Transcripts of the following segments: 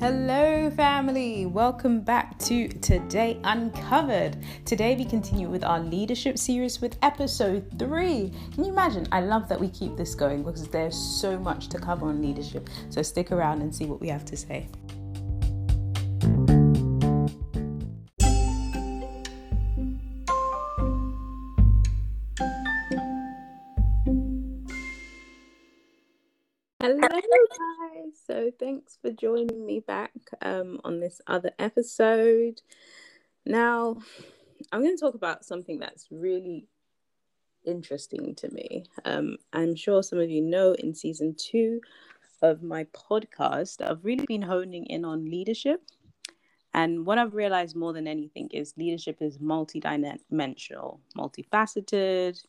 Hello, family. Welcome back to Today Uncovered. Today, we continue with our leadership series with episode three. Can you imagine? I love that we keep this going because there's so much to cover on leadership. So, stick around and see what we have to say. So thanks for joining me back um, on this other episode. Now, I'm going to talk about something that's really interesting to me. Um, I'm sure some of you know in season two of my podcast, I've really been honing in on leadership. And what I've realized more than anything is leadership is multi-dimensional, multifaceted.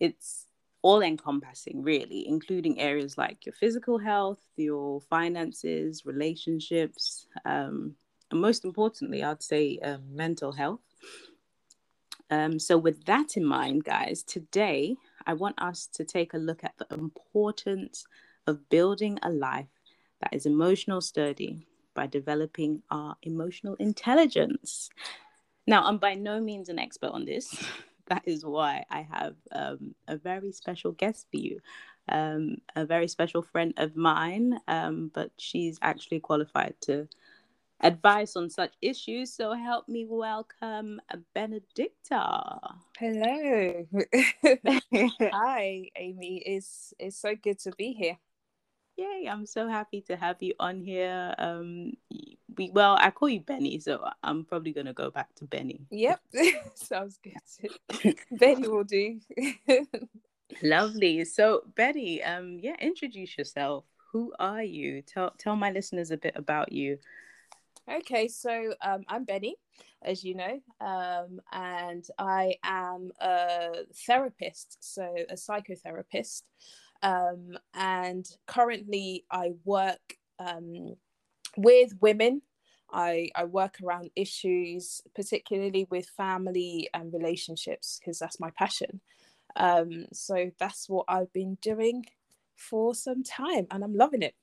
It's all encompassing, really, including areas like your physical health, your finances, relationships, um, and most importantly, I'd say uh, mental health. Um, so, with that in mind, guys, today I want us to take a look at the importance of building a life that is emotional sturdy by developing our emotional intelligence. Now, I'm by no means an expert on this. That is why I have um, a very special guest for you. Um, a very special friend of mine, um, but she's actually qualified to advise on such issues. So help me welcome Benedicta. Hello. Hi, Amy. It's it's so good to be here. Yay, I'm so happy to have you on here. Um, we well, I call you Benny, so I'm probably gonna go back to Benny. Yep, sounds good. Benny will do. Lovely. So, Benny, um, yeah, introduce yourself. Who are you? Tell tell my listeners a bit about you. Okay, so um, I'm Benny, as you know, um, and I am a therapist, so a psychotherapist. Um, and currently, I work um, with women. I, I work around issues, particularly with family and relationships, because that's my passion. Um, so that's what I've been doing for some time, and I'm loving it.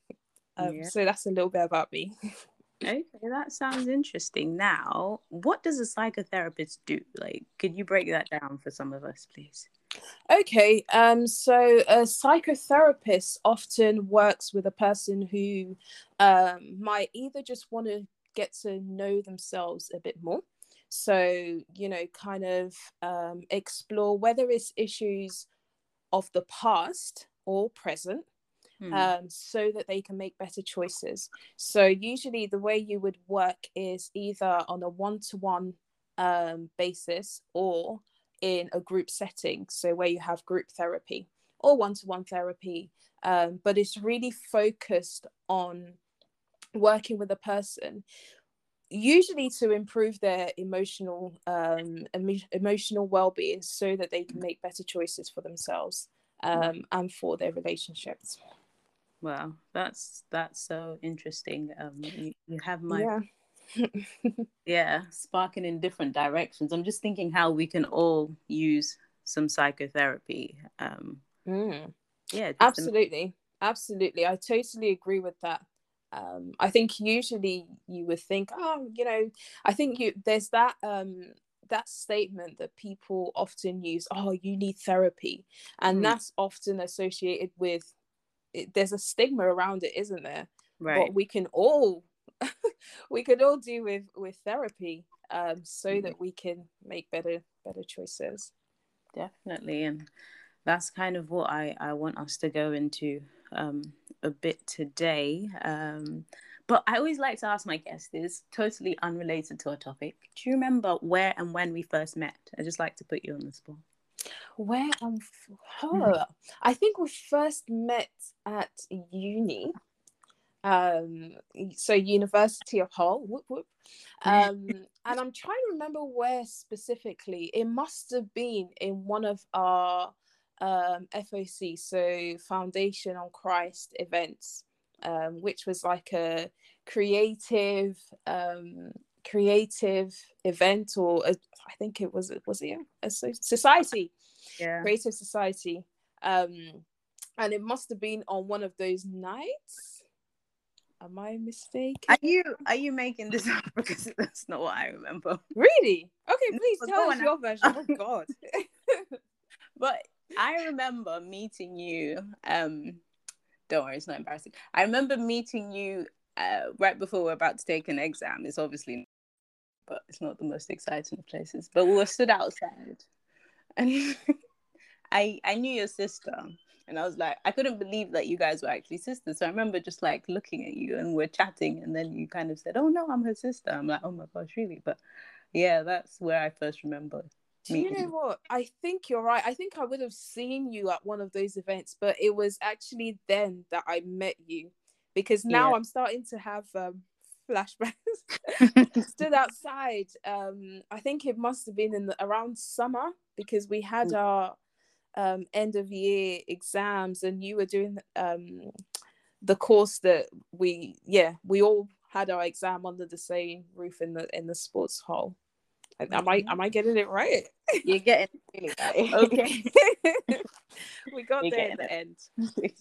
Um, yeah. So that's a little bit about me. okay, that sounds interesting. Now, what does a psychotherapist do? Like, could you break that down for some of us, please? Okay, um, so a psychotherapist often works with a person who um, might either just want to get to know themselves a bit more. So, you know, kind of um, explore whether it's issues of the past or present hmm. um, so that they can make better choices. So, usually, the way you would work is either on a one to one basis or in a group setting, so where you have group therapy or one to one therapy, um, but it's really focused on working with a person usually to improve their emotional um, emo- emotional well-being so that they can make better choices for themselves um, and for their relationships. Wow that's that's so interesting. Um, you, you have my yeah yeah, sparking in different directions. I'm just thinking how we can all use some psychotherapy. Um, mm. Yeah, absolutely, absolutely. I totally agree with that. Um, I think usually you would think, oh, you know, I think you there's that um, that statement that people often use, oh, you need therapy, and mm. that's often associated with. It, there's a stigma around it, isn't there? Right. But we can all we could all do with with therapy um, so mm. that we can make better better choices. Definitely and that's kind of what i i want us to go into um, a bit today um, but i always like to ask my guests this totally unrelated to our topic. Do you remember where and when we first met? I just like to put you on the spot. Where I'm, oh, I think we first met at uni um so university of hull whoop, whoop. um and i'm trying to remember where specifically. It must have been in one of our um foc so foundation on christ events um which was like a creative um creative event or a, I think it was was it a society yeah. creative society. Um and it must have been on one of those nights Am I mistaken? Are you are you making this up because that's not what I remember? Really? Okay, please No, tell us your version. Oh God. But I remember meeting you. Um, don't worry, it's not embarrassing. I remember meeting you uh, right before we are about to take an exam. It's obviously, but it's not the most exciting of places. But we were stood outside, and I I knew your sister, and I was like, I couldn't believe that you guys were actually sisters. So I remember just like looking at you, and we're chatting, and then you kind of said, "Oh no, I'm her sister." I'm like, "Oh my gosh, really?" But yeah, that's where I first remember. Do you know what? I think you're right. I think I would have seen you at one of those events, but it was actually then that I met you because now Yeah. I'm starting to have um, flashbacks. Stood outside. Um, I think it must have been in the, around summer because we had Mm. our um, end of year exams, and you were doing um, the course that we yeah we all had our exam under the same roof in the in the sports hall. Am I am I getting it right? You're getting really right. Okay. we got You're there at the end.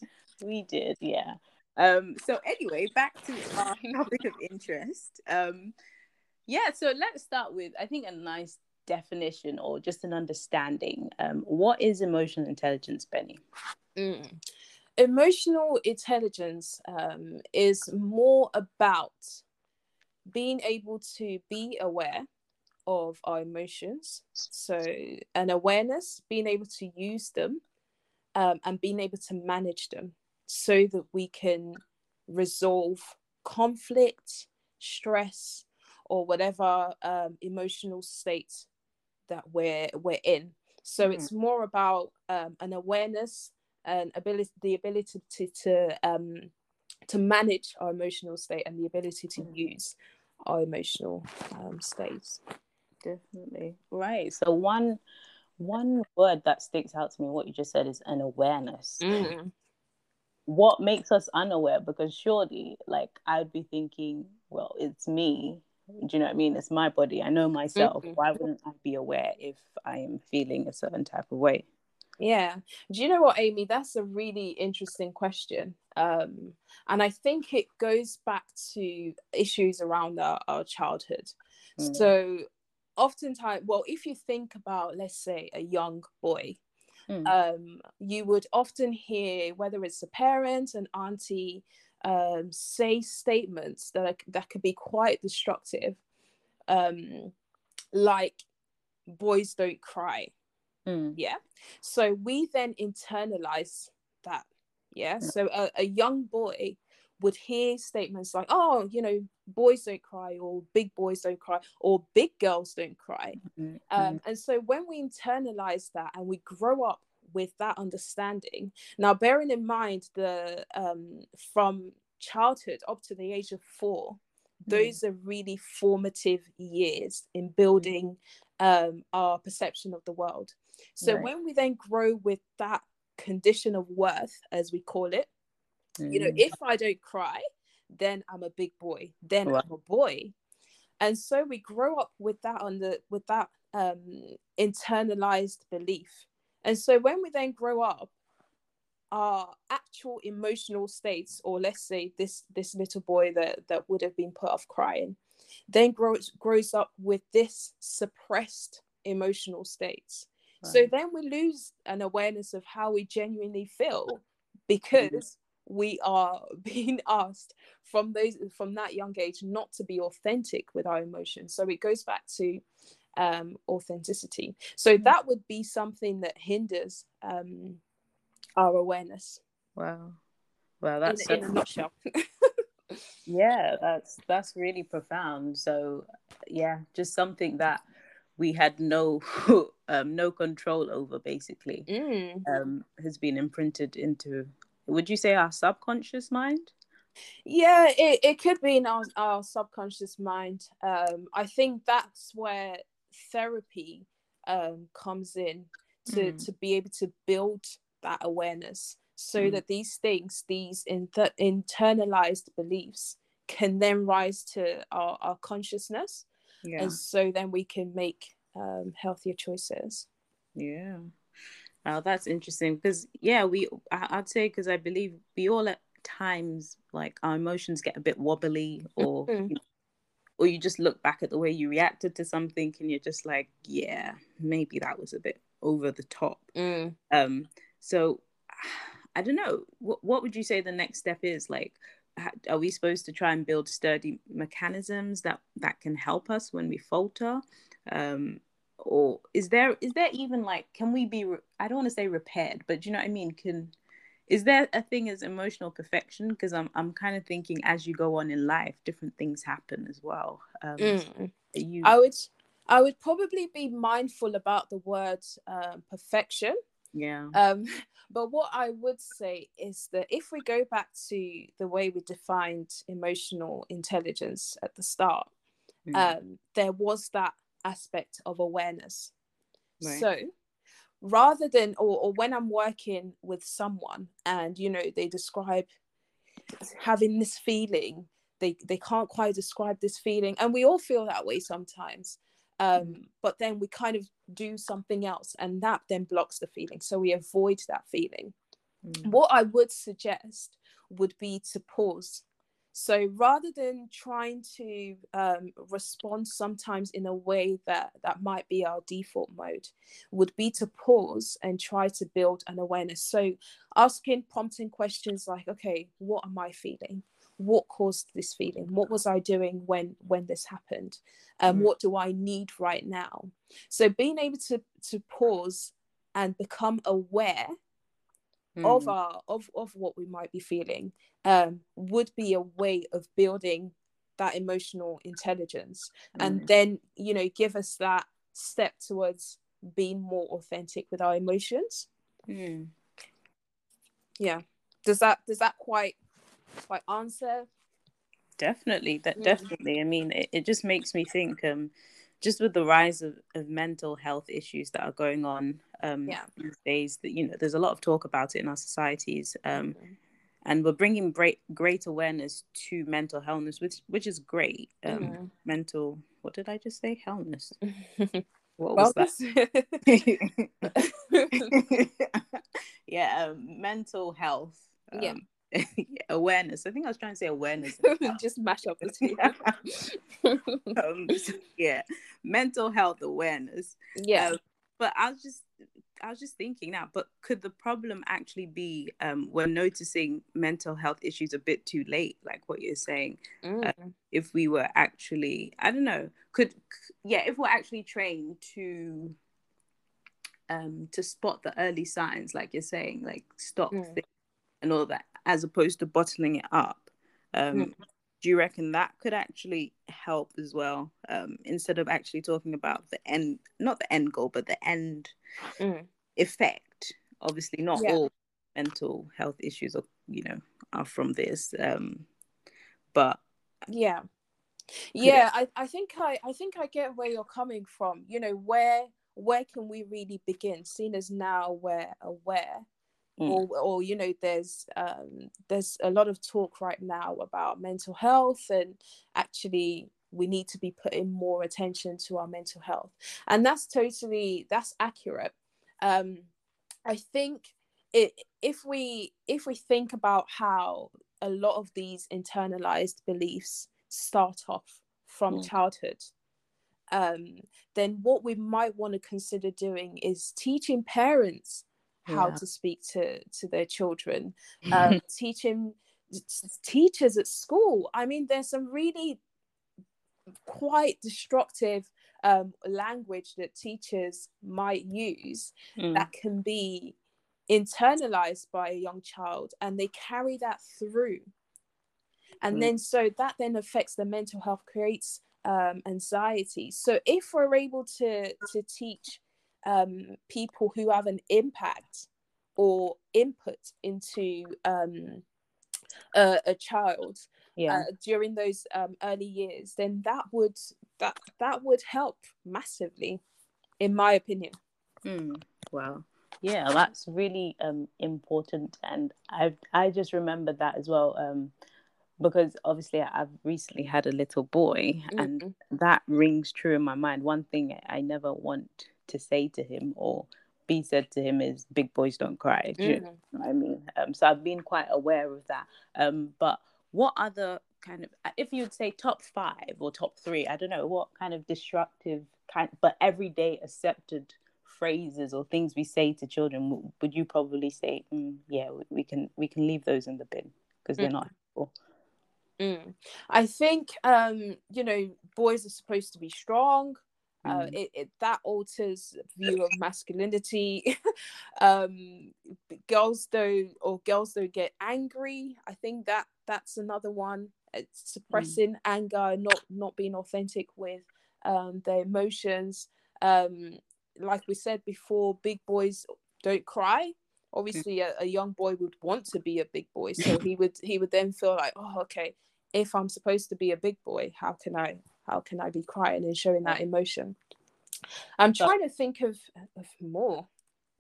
we did, yeah. Um, so anyway, back to our topic of interest. Um, yeah, so let's start with I think a nice definition or just an understanding. Um, what is emotional intelligence, Benny? Mm. Emotional intelligence um, is more about being able to be aware of our emotions. So, an awareness, being able to use them um, and being able to manage them so that we can resolve conflict, stress, or whatever um, emotional state that we're we're in. So Mhm. it's more about um, an awareness and ability, the ability to to um, to manage our emotional state and the ability to use our emotional um, states. Definitely. Right. So one one word that sticks out to me, what you just said, is an awareness. Mm. what makes us unaware because surely like i'd be thinking well it's me do you know what i mean it's my body i know myself Mhm. why wouldn't i be aware if i am feeling a certain type of way Yeah. Do you know what, Amy? That's a really interesting question. Um, and I think it goes back to issues around our, our childhood. Mm. So, oftentimes, well, if you think about, let's say, a young boy, Mm. um, you would often hear whether it's a parent, an auntie, um, say statements that are, that could be quite destructive, um, like "boys don't cry." Mm. yeah so we then internalize that yeah Yeah. so a, a young boy would hear statements like oh you know boys don't cry or big boys don't cry or big girls don't cry Mm. um, and so when we internalize that and we grow up with that understanding now bearing in mind the um, from childhood up to the age of four Mm. those are really formative years in building um, our perception of the world so Right. when we then grow with that condition of worth as we call it you know Mm. if i don't cry then i'm a big boy then Right. i'm a boy and so we grow up with that under with that um internalized belief and so when we then grow up our actual emotional states or let's say this this little boy that that would have been put off crying then grows grows up with this suppressed emotional states. So then we lose an awareness of how we genuinely feel mm-hmm. because we are being asked from those from that young age not to be authentic with our emotions. So it goes back to um authenticity. So Mm. that would be something that hinders um our awareness. Wow. In, that's in so- a nutshell. Yeah that's that's really profound. So yeah just something that we had no um no control over basically Mm. um has been imprinted into would you say our subconscious mind? Yeah it, it could be in our, our subconscious mind. Um i think that's where therapy um comes in to Mm. to be able to build that awareness so Mm. that these things these in internalized beliefs can then rise to our, our consciousness yeah and so then we can make um, healthier choices Yeah. Oh, that's interesting because yeah, we I- I'd say because I believe we all at times like our emotions get a bit wobbly or Mhm. Or you just look back at the way you reacted to something and you're just like yeah maybe that was a bit over the top. Mm. um so i don't know. What, what would you say the next step is? Like are we supposed to try and build sturdy mechanisms that that can help us when we falter? Um or is there is there even like can we be re- i don't want to say repaired but do you know what i mean? Can is there a thing as emotional perfection because i'm i'm kind of thinking as you go on in life different things happen as well um Mm. you I would I would probably be mindful about the word um, perfection. yeah Um, but what I would say is that if we go back to the way we defined emotional intelligence at the start, Mm. um, there was that aspect of awareness. Right. So rather than, or, or when I'm working with someone and, you know, they describe having this feeling, they, they can't quite describe this feeling. And we all feel that way sometimes. Um, but then we kind of do something else and that then blocks the feeling. So we avoid that feeling Mm. what I would suggest would be to pause. So rather than trying to um, respond sometimes in a way that that might be our default mode, would be to pause and try to build an awareness. So asking prompting questions like, okay, what am I feeling? What caused this feeling? What was I doing when when this happened? And Mm. what do I need right now? So being able to to pause and become aware of Mm. our of of what we might be feeling um would be a way of building that emotional intelligence and Mm. then you know give us that step towards being more authentic with our emotions Mm. yeah does that does that quite quite answer definitely that Mm. definitely i mean it, it just makes me think um just with the rise of, of mental health issues that are going on um Yeah. these days that you know there's a lot of talk about it in our societies um Mhm. and we're bringing great great awareness to mental healthness which which is great um Mhm. mental what did i just say healthness what was that yeah um, mental health Yeah. Um, awareness i think i was trying to say awareness just mash up the two um, so, yeah, mental health awareness. yeah Um, but I was just, I was just thinking now. But could the problem actually be um, we're noticing mental health issues a bit too late, like what you're saying? Mm. If we were actually, I don't know, could yeah, if we're actually trained to um to spot the early signs, like you're saying, like stop Mm. And all that, as opposed to bottling it up. Um, Mm. do you reckon that could actually help as well um, instead of actually talking about the end not the end goal but the end Mm. effect obviously not Yeah. all mental health issues are you know are from this um, but yeah yeah I, I think i i think i get where you're coming from you know where where can we really begin seeing as now we're aware Mm. or or you know there's um there's a lot of talk right now about mental health and actually we need to be putting more attention to our mental health and that's totally that's accurate um i think it if we if we think about how a lot of these internalized beliefs start off from Mm. childhood um then what we might want to consider doing is teaching parents how Yeah. to speak to to their children um, teaching teachers at school i mean there's some really quite destructive um, language that teachers might use Mm. that can be internalized by a young child and they carry that through and Mm. then so that then affects the mental health creates um, anxiety so if we're able to to teach um, people who have an impact or input into um, a, a child yeah uh, during those um, early years then that would that that would help massively in my opinion Mm, wow. Yeah, that's really um important and I I just remembered that as well um because obviously I've recently had a little boy and Mhm. that rings true in my mind. One thing I never want to say to him or be said to him is "big boys don't cry." Do you know I mean? Um, so I've been quite aware of that. Um, but what other kind of, if you'd say top five or top three, I don't know, what kind of destructive kind, but everyday accepted phrases or things we say to children, would you probably say, mm, yeah, we, we can we can leave those in the bin because they're Mm. not helpful. Mm. I think um, you know boys are supposed to be strong. Uh, Mm. it, it that alters view of masculinity. um, girls though, or girls though get angry. I think that that's another one. It's suppressing anger, not not being authentic with um, their emotions. Um, like we said before, big boys don't cry. Obviously, a, a young boy would want to be a big boy, so he would he would then feel like, oh, okay, if I'm supposed to be a big boy, how can I how can I be crying and showing that emotion? I'm So- trying to think of, of more.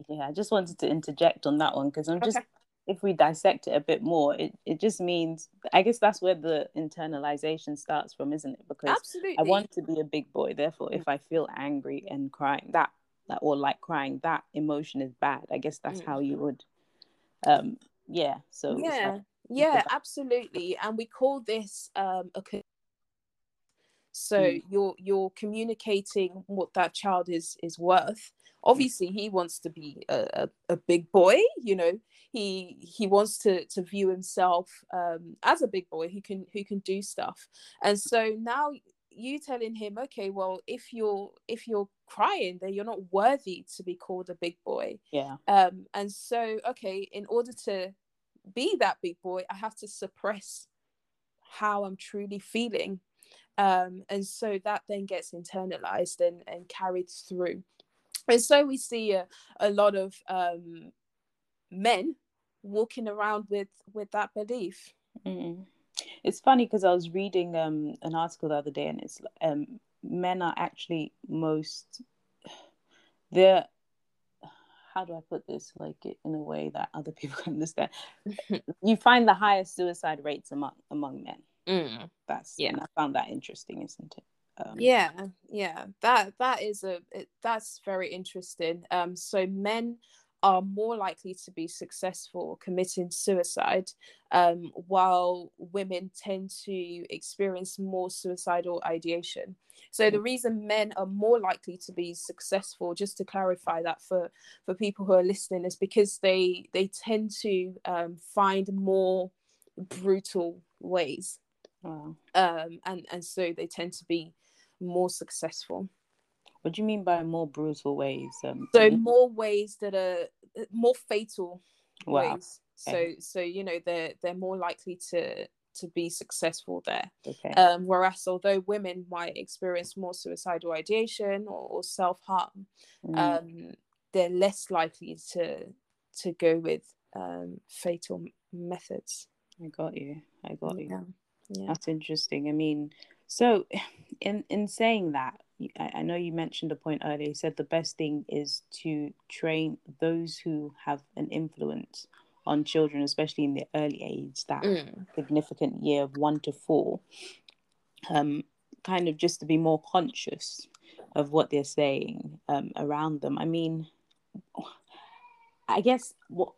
Yeah, I just wanted to interject on that one because I'm just Okay. if we dissect it a bit more, it, it just means I guess that's where the internalization starts from, isn't it? Because Absolutely. I want to be a big boy, therefore if I feel angry and crying, that that or like crying, that emotion is bad. I guess that's Mm. how you would um yeah. So yeah, like- yeah, absolutely. And we call this um a so Mm. you're you're communicating what that child is is worth. Obviously, he wants to be a, a, a big boy. You know, he he wants to to view himself um, as a big boy who can who can do stuff. And so now you telling him, okay, well, if you're if you're crying, then you're not worthy to be called a big boy yeah. um and so okay in order to be that big boy i have to suppress how i'm truly feeling um and so that then gets internalized and and carried through. And so we see a, a lot of um men walking around with with that belief. Mm. It's funny because I was reading um an article the other day and it's um men are actually most they're how do I put this like in a way that other people can understand? You find the highest suicide rates among among men Mm. that's Yeah. and I found that interesting isn't it? Um, yeah yeah. That that is a it, that's very interesting. Um so men are more likely to be successful committing suicide um while women tend to experience more suicidal ideation. So the reason men are more likely to be successful just to clarify that for for people who are listening is because they they tend to um, find more brutal ways wow. um, and and so they tend to be more successful. what do you mean by more brutal ways um So more ways that are more fatal wow ways. So Okay. so you know they're they're more likely to to be successful there. okay Um, whereas although women might experience more suicidal ideation or, or self harm, Mm, um, they're less likely to to go with um, fatal methods. I got you I got you Yeah. That's interesting. I mean, so in in saying that, I, I know you mentioned a point earlier. You said the best thing is to train those who have an influence on children, especially in the early age, that Mm. significant year of one to four, um, kind of just to be more conscious of what they're saying um, around them. I mean, I guess what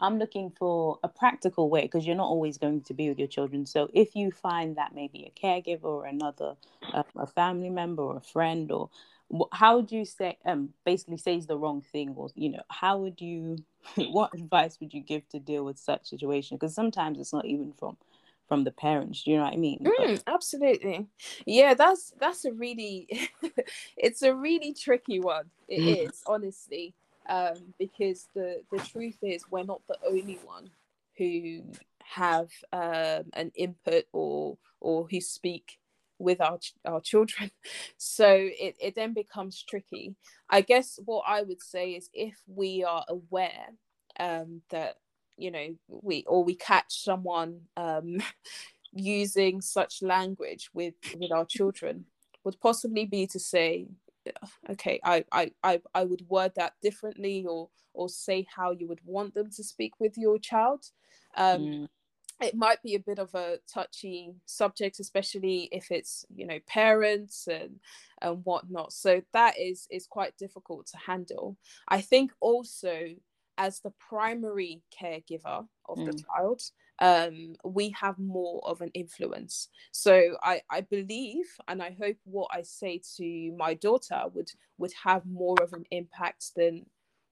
I'm looking for a practical way because you're not always going to be with your children. So if you find that maybe a caregiver or another, uh, a family member or a friend, or how would you say, um, basically says the wrong thing, or you know, how would you, what advice would you give to deal with such situation? Because sometimes it's not even from from the parents. Do you know what I mean? Mm, absolutely. Yeah, that's that's a really it's a really tricky one. It Mm. is, honestly. Um, because the the truth is we're not the only one who have um, an input or or who speak with our our children. So it, it then becomes tricky. I guess what I would say is if we are aware um, that you know we or we catch someone um, using such language with with our children would possibly be to say okay I, I i i would word that differently or or say how you would want them to speak with your child um Mm, it might be a bit of a touchy subject, especially if it's you know parents and and whatnot. So that is is quite difficult to handle. I think also as the primary caregiver of mm. the child, um, we have more of an influence. So I, I believe and I hope what I say to my daughter would would have more of an impact than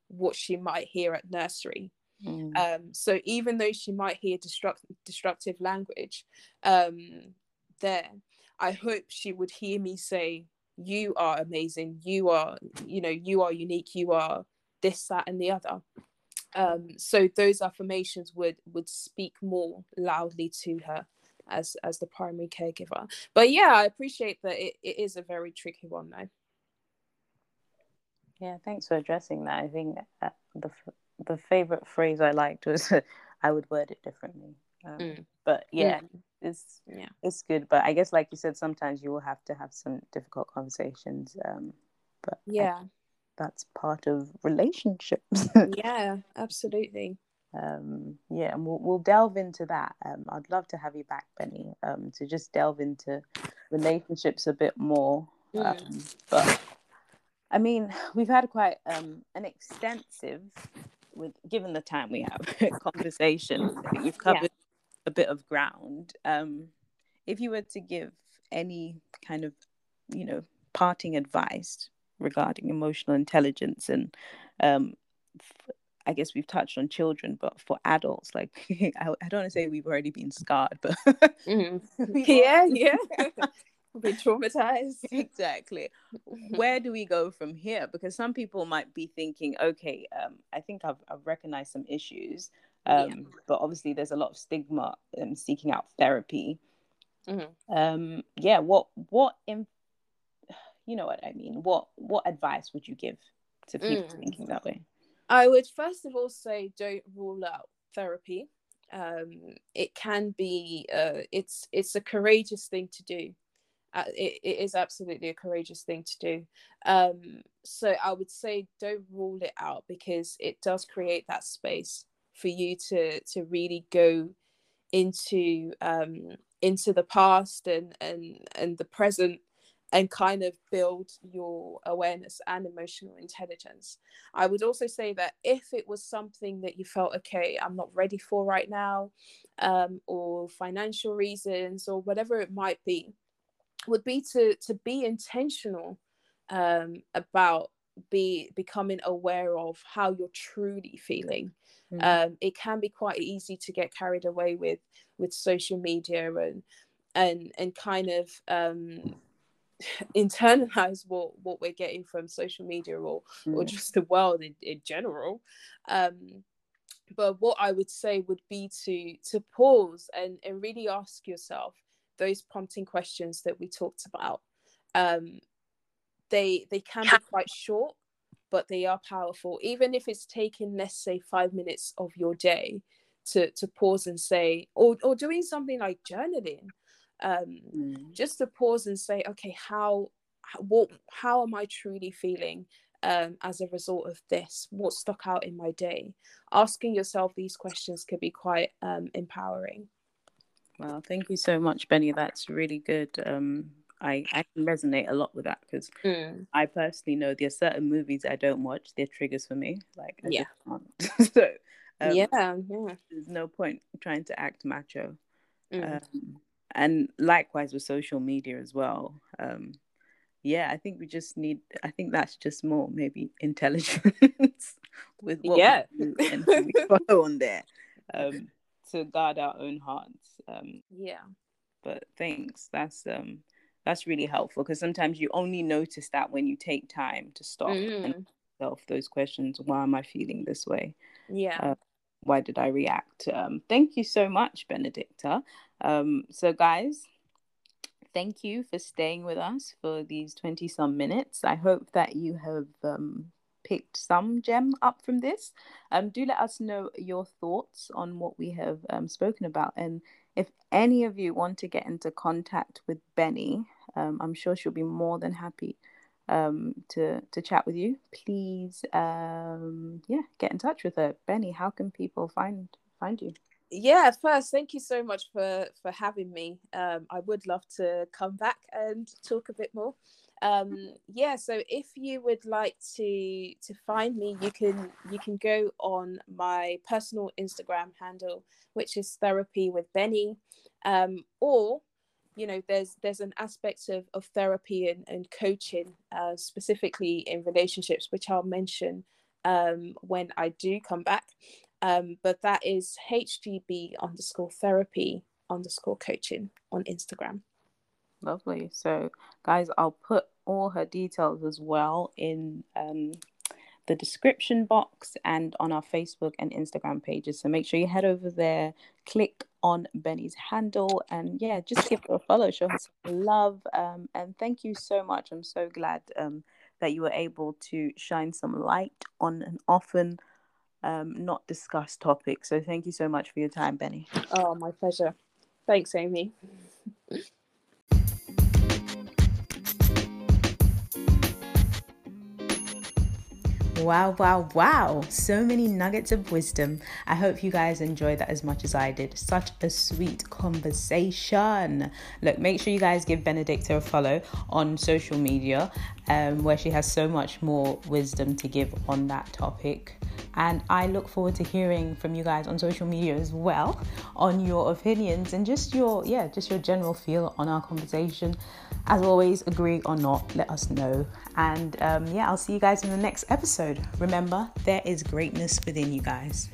what she might hear at nursery. Mm. Um, so even though she might hear destruct- destructive language um, there, I hope she would hear me say, "You are amazing. You are, you know, you are unique. You are this, that, and the other." Um, so those affirmations would would speak more loudly to her as as the primary caregiver. But yeah, I appreciate that it, it is a very tricky one though. Yeah, thanks for addressing that. I think uh, the the favorite phrase I liked was I would word it differently. Um, mm. But yeah, mm. it's yeah, it's good. But I guess, like you said, sometimes you will have to have some difficult conversations. Um, but yeah, that's part of relationships. yeah, absolutely. Um, yeah, and we'll we'll delve into that. Um, I'd love to have you back, Benny, um, to just delve into relationships a bit more. Mm. Um, but I mean, we've had quite um, an extensive with given the time we have conversation we've covered yeah. a bit of ground um if you were to give any kind of you know parting advice regarding emotional intelligence and um f- I guess we've touched on children, but for adults, like I, I don't want to say we've already been scarred, but mm-hmm. yeah, yeah, be traumatized. exactly. Where do we go from here? Because some people might be thinking, okay, um, I think I've, I've recognized some issues, um, yeah. but obviously there's a lot of stigma in seeking out therapy. Mm-hmm. Um, yeah. What what in, you know what I mean? What what advice would you give to people mm. thinking that way? I would first of all say don't rule out therapy. Um, it can be uh, it's it's a courageous thing to do uh, it, it is absolutely a courageous thing to do. Um, so I would say don't rule it out because it does create that space for you to to really go into um, into the past and and and the present and kind of build your awareness and emotional intelligence. I would also say that if it was something that you felt, okay, I'm not ready for right now, um, or financial reasons, or whatever it might be, would be to to be intentional um, about be becoming aware of how you're truly feeling. Mm. Um, it can be quite easy to get carried away with with social media and and and kind of um, internalize what what we're getting from social media or mm. or just the world in, in general. Um, but what I would say would be to to pause and and really ask yourself those prompting questions that we talked about um, they they can be quite short but they are powerful even if it's taking let's say five minutes of your day to to pause and say or, or doing something like journaling um, mm. just to pause and say okay how what how am i truly feeling um, as a result of this what stuck out in my day asking yourself these questions could be quite um, empowering well, thank you so much, Benny. That's really good. Um, I, I can resonate a lot with that because mm. I personally know there are certain movies I don't watch. They're triggers for me. Like, I yeah. so, um, yeah, yeah. There's no point trying to act macho. Mm. Um, and likewise with social media as well. Um, yeah, I think we just need. I think that's just more maybe intelligence with what yeah. we do and we follow on there. Um, to guard our own hearts. Um, yeah. But thanks. That's um that's really helpful because sometimes you only notice that when you take time to stop mm. and yourself those questions. Why am I feeling this way? Yeah. Uh, why did I react? Um, thank you so much, Benedicta. Um, so, guys, thank you for staying with us for these 20 some minutes. I hope that you have um, picked some gem up from this. Um, do let us know your thoughts on what we have um, spoken about. And if any of you want to get into contact with Benny, um, I'm sure she'll be more than happy um, to to chat with you. Please, um, yeah, get in touch with her. Benny, how can people find find you? yeah first thank you so much for for having me um i would love to come back and talk a bit more um yeah so if you would like to to find me you can you can go on my personal instagram handle which is therapy with benny um or you know there's there's an aspect of, of therapy and, and coaching uh, specifically in relationships which i'll mention um, when i do come back. Um, but that is hgb underscore therapy underscore coaching on instagram. Lovely. So guys i'll put all her details as well in um, the description box and on our Facebook and Instagram pages. So make sure you head over there, click on Benny's handle, and yeah, just give her a follow, show her some love. Um, and thank you so much. I'm so glad um, that you were able to shine some light on an often um, not discussed topic. So thank you so much for your time, Benny. Oh, my pleasure. Thanks, Amy. Wow, wow, wow. So many nuggets of wisdom. I hope you guys enjoyed that as much as I did. Such a sweet conversation. Look, make sure you guys give Benedicta a follow on social media um, where she has so much more wisdom to give on that topic. And I look forward to hearing from you guys on social media as well on your opinions and just your, yeah, just your general feel on our conversation. As always, agree or not, let us know. And um, yeah, I'll see you guys in the next episode. Remember, there is greatness within you guys.